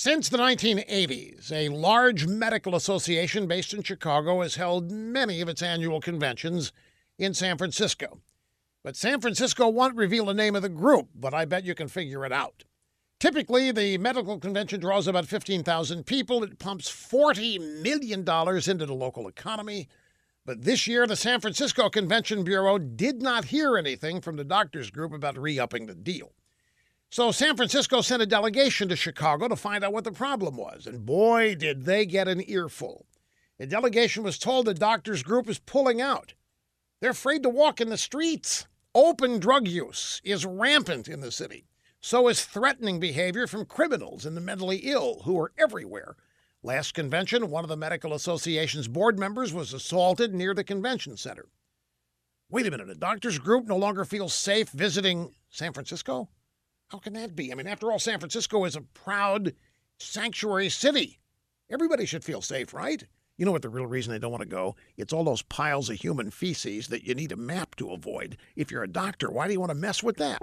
Since the 1980s, a large medical association based in Chicago has held many of its annual conventions in San Francisco. But San Francisco won't reveal the name of the group, but I bet you can figure it out. Typically, the medical convention draws about 15,000 people. It pumps $40 million into the local economy. But this year, the San Francisco Convention Bureau did not hear anything from the doctors group about re upping the deal. So San Francisco sent a delegation to Chicago to find out what the problem was. And boy, did they get an earful. The delegation was told the doctors group is pulling out. They're afraid to walk in the streets. Open drug use is rampant in the city. So is threatening behavior from criminals and the mentally ill who are everywhere. Last convention, one of the Medical Association's board members was assaulted near the convention center. Wait a minute, a doctor's group no longer feels safe visiting San Francisco? How can that be? I mean, after all, San Francisco is a proud sanctuary city. Everybody should feel safe, right? You know what the real reason they don't want to go? It's all those piles of human feces that you need a map to avoid. If you're a doctor, why do you want to mess with that?